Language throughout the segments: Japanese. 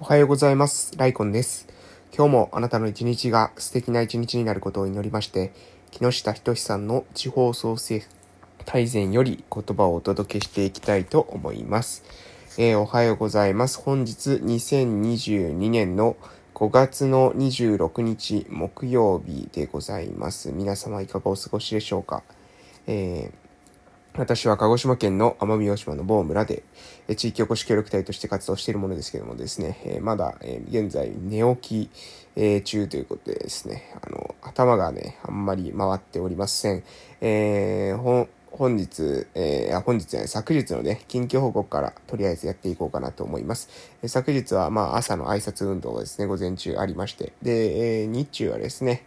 おはようございます。ライコンです。今日もあなたの一日が素敵な一日になることを祈りまして、木下仁さんの地方創生大全より言葉をお届けしていきたいと思います。えー、おはようございます。本日2022年の5月の26日木曜日でございます。皆様いかがお過ごしでしょうか？えー私は鹿児島県の奄美大島の某村で、地域おこし協力隊として活動しているものですけどもですね、えまだ、え現在寝起き、え中ということでですね、あの、頭がね、あんまり回っておりません。えー、本日、えー、本日ね、昨日のね、近況報告からとりあえずやっていこうかなと思います。え昨日は、まあ、朝の挨拶運動がですね、午前中ありまして、で、え、日中はですね、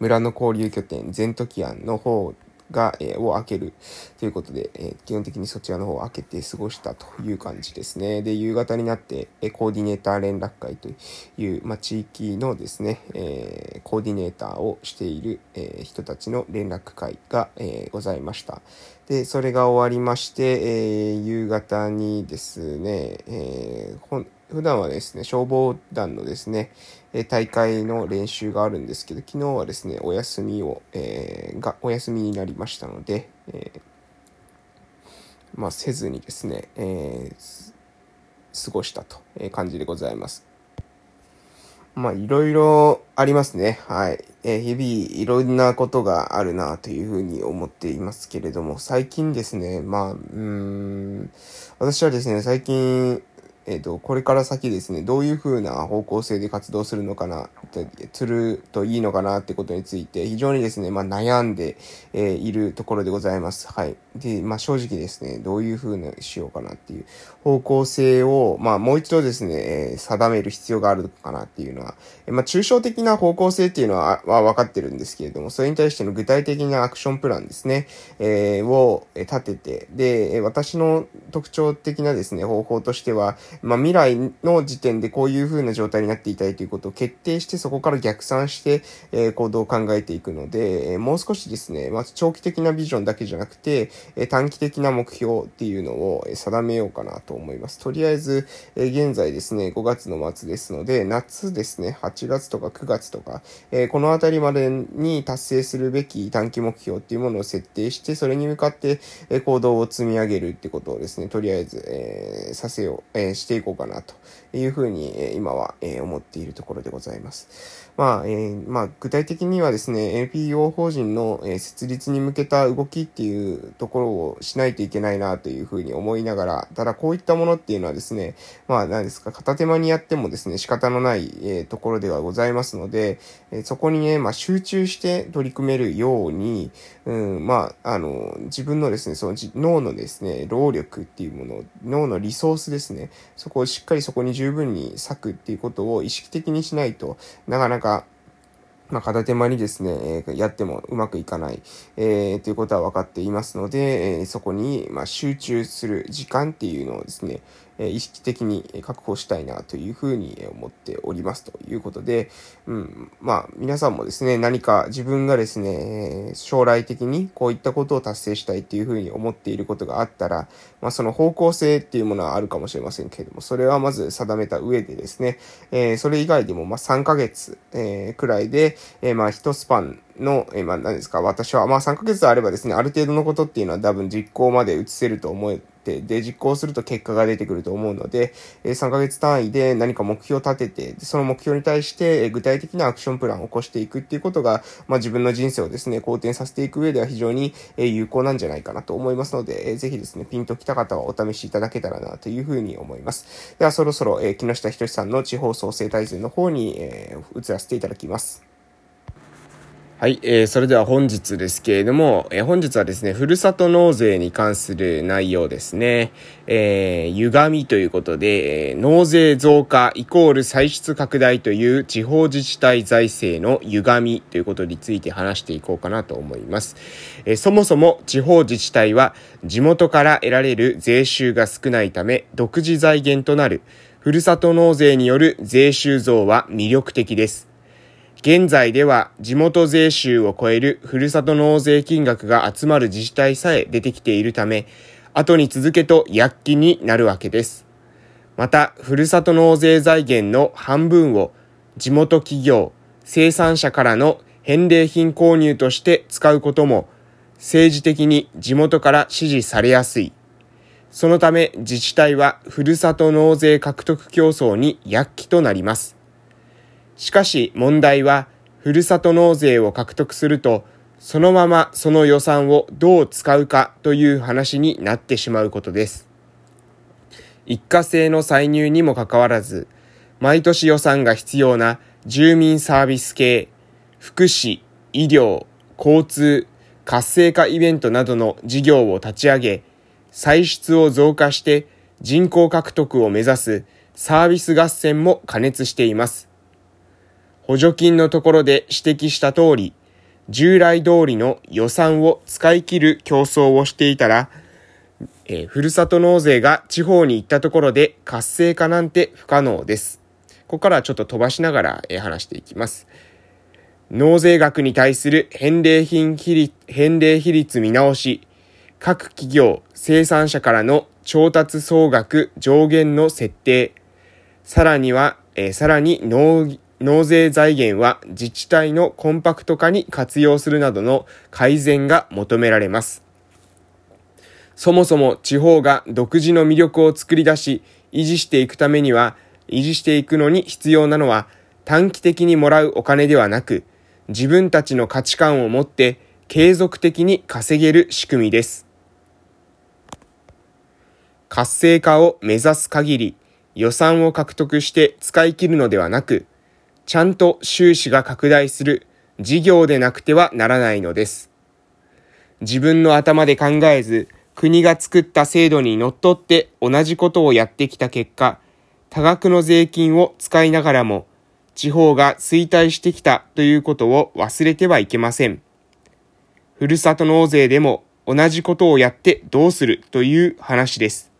村の交流拠点、ゼントキアンの方が、えー、を開けるということで、えー、基本的にそちらの方を開けて過ごしたという感じですね。で、夕方になって、え、コーディネーター連絡会という、まあ、地域のですね、えー、コーディネーターをしている、えー、人たちの連絡会が、えー、ございました。で、それが終わりまして、えー、夕方にですね、えー、普段はですね、消防団のですね、え大会の練習があるんですけど、昨日はですね、お休みを、えー、が、お休みになりましたので、えー、まあ、せずにですね、えー、過ごしたという感じでございます。まあ、いろいろありますね。はい。えー、日々いろんなことがあるなというふうに思っていますけれども、最近ですね、まあ、うん、私はですね、最近、えっ、ー、と、これから先ですね、どういう風な方向性で活動するのかな、するといいのかなってことについて、非常にですね、まあ、悩んで、えー、いるところでございます。はい。で、まあ、正直ですね、どういう風にしようかなっていう方向性を、まあ、もう一度ですね、えー、定める必要があるかなっていうのは、えまあ、抽象的な方向性っていうのは、は分かってるんですけれども、それに対しての具体的なアクションプランですね、えを立てて、で、私の特徴的なですね、方法としては、まあ、未来の時点でこういう風な状態になっていたいということを決定して、そこから逆算して、え、行動を考えていくので、え、もう少しですね、まあ、長期的なビジョンだけじゃなくて、え、短期的な目標っていうのを定めようかなと思います。とりあえず、え現在ですね、5月の末ですので、夏ですね、8月とか9月とか、えこのあたりまでに達成するべき短期目標っていうものを設定して、それに向かって、え行動を積み上げるってことをですね、とりあえず、えさせよう、えししていこうかなというふうに、え今は、え思っているところでございます。まあ、えー、まあ、具体的にはですね、NPO 法人の、え設立に向けた動きっていうところをしないといけないなというふうに思いながら、ただこういったものっていうのはですね、まあ、何ですか、片手間にやってもですね、仕方のない、え、ところではございますので、えそこにね、まあ、集中して取り組めるように、うん、まあ、あの、自分のですね、その脳のですね、労力っていうもの、脳のリソースですね、そこをしっかりそこに十分に割くっていうことを意識的にしないとなかなかまあ、片手間にですね、え、やってもうまくいかない、えー、ということは分かっていますので、え、そこに、ま、集中する時間っていうのをですね、え意識的に確保したいなというふうに思っておりますということで、うん、まあ、皆さんもですね、何か自分がですね、将来的にこういったことを達成したいっていうふうに思っていることがあったら、まあ、その方向性っていうものはあるかもしれませんけれども、それはまず定めた上でですね、えそれ以外でも、ま、3ヶ月、えくらいで、えまあ、1スパンの、えまあ、何ですか、私は、まあ、3ヶ月あればですね、ある程度のことっていうのは多分実行まで移せると思えて、で、実行すると結果が出てくると思うので、え3ヶ月単位で何か目標を立てて、その目標に対して、え具体的なアクションプランを起こしていくっていうことが、まあ、自分の人生をですね、好転させていく上では非常に、え有効なんじゃないかなと思いますので、えぜひですね、ピンときた方はお試しいただけたらなというふうに思います。では、そろそろ、え木下仁さんの地方創生大全の方に、え移らせていただきます。はい、えー、それでは本日ですけれども、えー、本日はですね、ふるさと納税に関する内容ですね、えー、歪みということで、えー、納税増加イコール歳出拡大という地方自治体財政の歪みということについて話していこうかなと思います。えー、そもそも地方自治体は地元から得られる税収が少ないため、独自財源となるふるさと納税による税収増は魅力的です。現在では地元税収を超えるふるさと納税金額が集まる自治体さえ出てきているため、後に続けと躍起になるわけです。また、ふるさと納税財源の半分を地元企業、生産者からの返礼品購入として使うことも政治的に地元から支持されやすい。そのため自治体はふるさと納税獲得競争に躍起となります。しかし問題は、ふるさと納税を獲得すると、そのままその予算をどう使うかという話になってしまうことです。一過性の歳入にもかかわらず、毎年予算が必要な住民サービス系、福祉、医療、交通、活性化イベントなどの事業を立ち上げ、歳出を増加して人口獲得を目指すサービス合戦も加熱しています。補助金のところで指摘した通り、従来通りの予算を使い切る競争をしていたら、えー、ふるさと納税が地方に行ったところで活性化なんて不可能です。ここからちょっと飛ばしながら、えー、話していきます。納税額に対する返礼品比率、返礼比率見直し、各企業、生産者からの調達総額上限の設定、さらには、えー、さらに農納税財源は自治体のコンパクト化に活用するなどの改善が求められます。そもそも地方が独自の魅力を作り出し、維持していくためには、維持していくのに必要なのは短期的にもらうお金ではなく、自分たちの価値観を持って継続的に稼げる仕組みです。活性化を目指す限り、予算を獲得して使い切るのではなく、ちゃんと収支が拡大する事業でなくてはならないのです。自分の頭で考えず、国が作った制度にのっとって同じことをやってきた結果、多額の税金を使いながらも、地方が衰退してきたということを忘れてはいけません。ふるさと納税でも同じことをやってどうするという話です。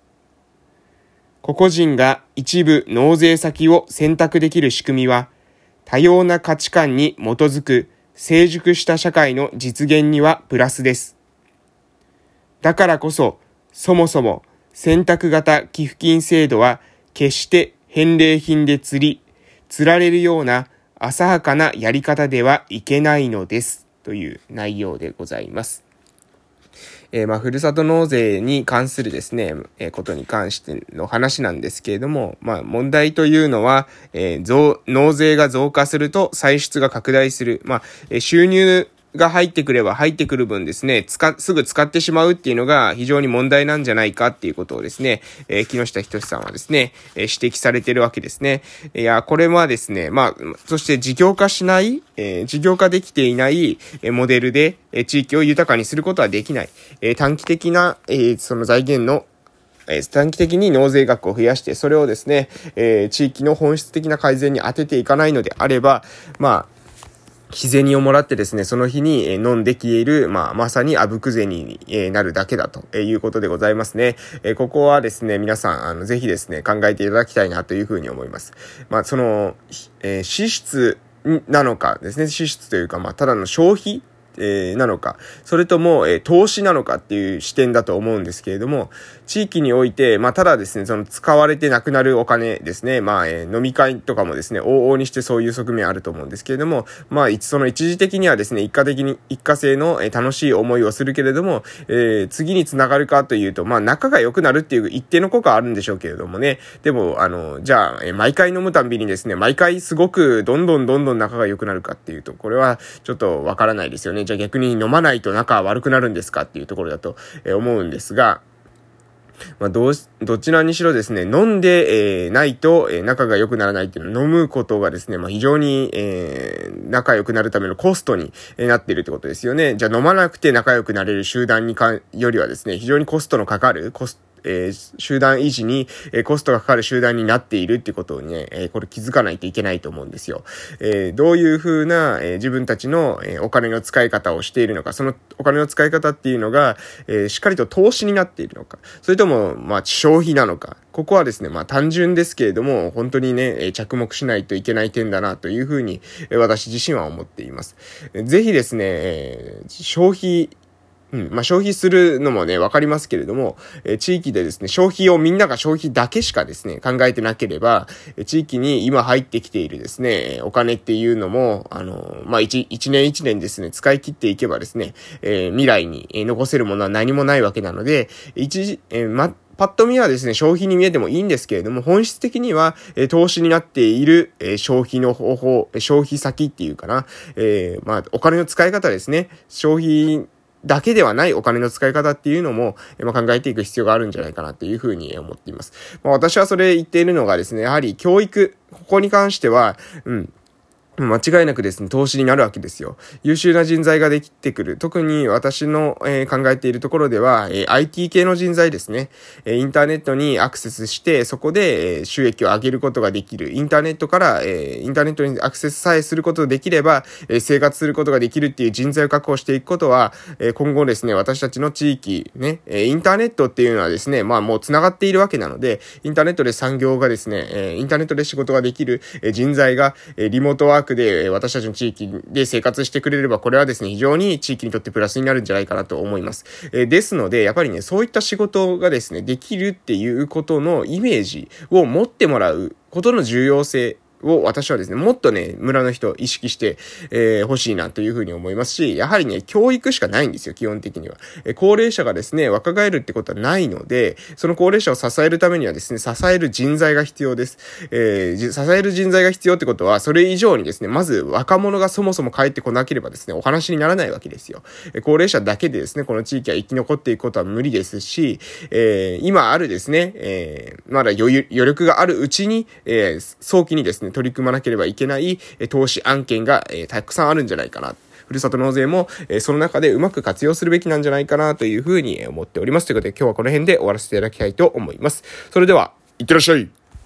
個々人が一部納税先を選択できる仕組みは、多様な価値観に基づく成熟した社会の実現にはプラスです。だからこそ、そもそも選択型寄付金制度は決して返礼品で釣り、釣られるような浅はかなやり方ではいけないのです。という内容でございます。えー、まあ、ふるさと納税に関するですね、えー、ことに関しての話なんですけれども、まあ、問題というのは、えー、増、納税が増加すると歳出が拡大する。まあ、え収入が入ってくれば入ってくる分ですね、使、すぐ使ってしまうっていうのが非常に問題なんじゃないかっていうことをですね、えー、木下仁さんはですね、えー、指摘されてるわけですね。いや、これはですね、まあ、そして事業化しない、えー、事業化できていない、えモデルで、え地域を豊かにすることはできない。え短期的な、えその財源のえ短期的に納税額を増やして、それをですね、え、地域の本質的な改善に当てていかないのであれば、まあ、日銭をもらってですね、その日に飲んで消える、まあ、まさにあぶく銭になるだけだということでございますね。えここはですね、皆さん、あの、ぜひですね、考えていただきたいなというふうに思います。まあ、その、えー、支出なのかですね、支出というか、まあ、ただの消費えー、なのか、それとも、えー、投資なのかっていう視点だと思うんですけれども、地域において、まあ、ただですね、その使われてなくなるお金ですね、まあ、えー、飲み会とかもですね、往々にしてそういう側面あると思うんですけれども、まあ、その一時的にはですね、一過的に、一過性の、えー、楽しい思いをするけれども、えー、次につながるかというと、まあ、仲が良くなるっていう一定の効果あるんでしょうけれどもね、でも、あの、じゃあ、えー、毎回飲むたんびにですね、毎回すごくどんどんどんどん仲が良くなるかっていうと、これはちょっとわからないですよね。じゃあ逆に飲まないと仲悪くなるんですかっていうところだと思うんですが、まあ、どう、どちらにしろですね、飲んで、えー、ないと、えー、仲が良くならないっていうのは飲むことがですね、まあ、非常に、えー、仲良くなるためのコストに、なっているってことですよね。じゃあ飲まなくて仲良くなれる集団にか、よりはですね、非常にコストのかかる、コスえー、集団維持に、えー、コストがかかる集団になっているってことをね、えー、これ気づかないといけないと思うんですよ。えどういう風な、え自分たちの、えお金の使い方をしているのか、そのお金の使い方っていうのが、えしっかりと投資になっているのか、それとも、まあ、消費なのか、ここはですね、まあ単純ですけれども、本当にね、え着目しないといけない点だなというふうに、私自身は思っています。ぜひですね、え消費うん。まあ、消費するのもね、わかりますけれども、えー、地域でですね、消費をみんなが消費だけしかですね、考えてなければ、えー、地域に今入ってきているですね、お金っていうのも、あのまあ、一、一年一年ですね、使い切っていけばですね、え、未来に残せるものは何もないわけなので、一時、え、ま、パッと見はですね、消費に見えてもいいんですけれども、本質的には、えー、投資になっている、えー、消費の方法、消費先っていうかな、えー、まあ、お金の使い方ですね。消費だけではないお金の使い方っていうのも、まあ、考えていく必要があるんじゃないかなっていうふうに思っています。まあ、私はそれ言っているのがですね、やはり教育、ここに関しては、うん、間違いなくですね、投資になるわけですよ。優秀な人材ができてくる。特に私の、えー、考えているところでは、えー、IT 系の人材ですね。えー、インターネットにアクセスして、そこで、え収益を上げることができる。インターネットから、えインターネットにアクセスさえすることができれば、え生活することができるっていう人材を確保していくことは、え今後ですね、私たちの地域、ね、えインターネットっていうのはですね、まあもう繋がっているわけなので、インターネットで産業がですね、えインターネットで仕事ができる、え人材が、えリモートワークで、私たちの地域で生活してくれれば、これはですね、非常に地域にとってプラスになるんじゃないかなと思います。えー、ですので、やっぱりね、そういった仕事がですね、できるっていうことのイメージを持ってもらうことの重要性を私はですね、もっとね、村の人意識して、えー、欲しいなというふうに思いますし、やはりね、教育しかないんですよ、基本的には。えー、高齢者がですね、若返るってことはないので、その高齢者を支えるためにはですね、支える人材が必要です。えー、支える人材が必要ってことは、それ以上にですね、まず若者がそもそも帰ってこなければですね、お話にならないわけですよ。えー、高齢者だけでですね、この地域は生き残っていくことは無理ですし、えー、今あるですね、えー、まだ余裕余力があるうちに、えー、早期にですね、ね、取り組まなければいけない、え投資案件が、えたくさんあるんじゃないかな。ふるさと納税も、えその中でうまく活用するべきなんじゃないかなというふうに思っております。ということで今日はこの辺で終わらせていただきたいと思います。それでは、いってらっしゃい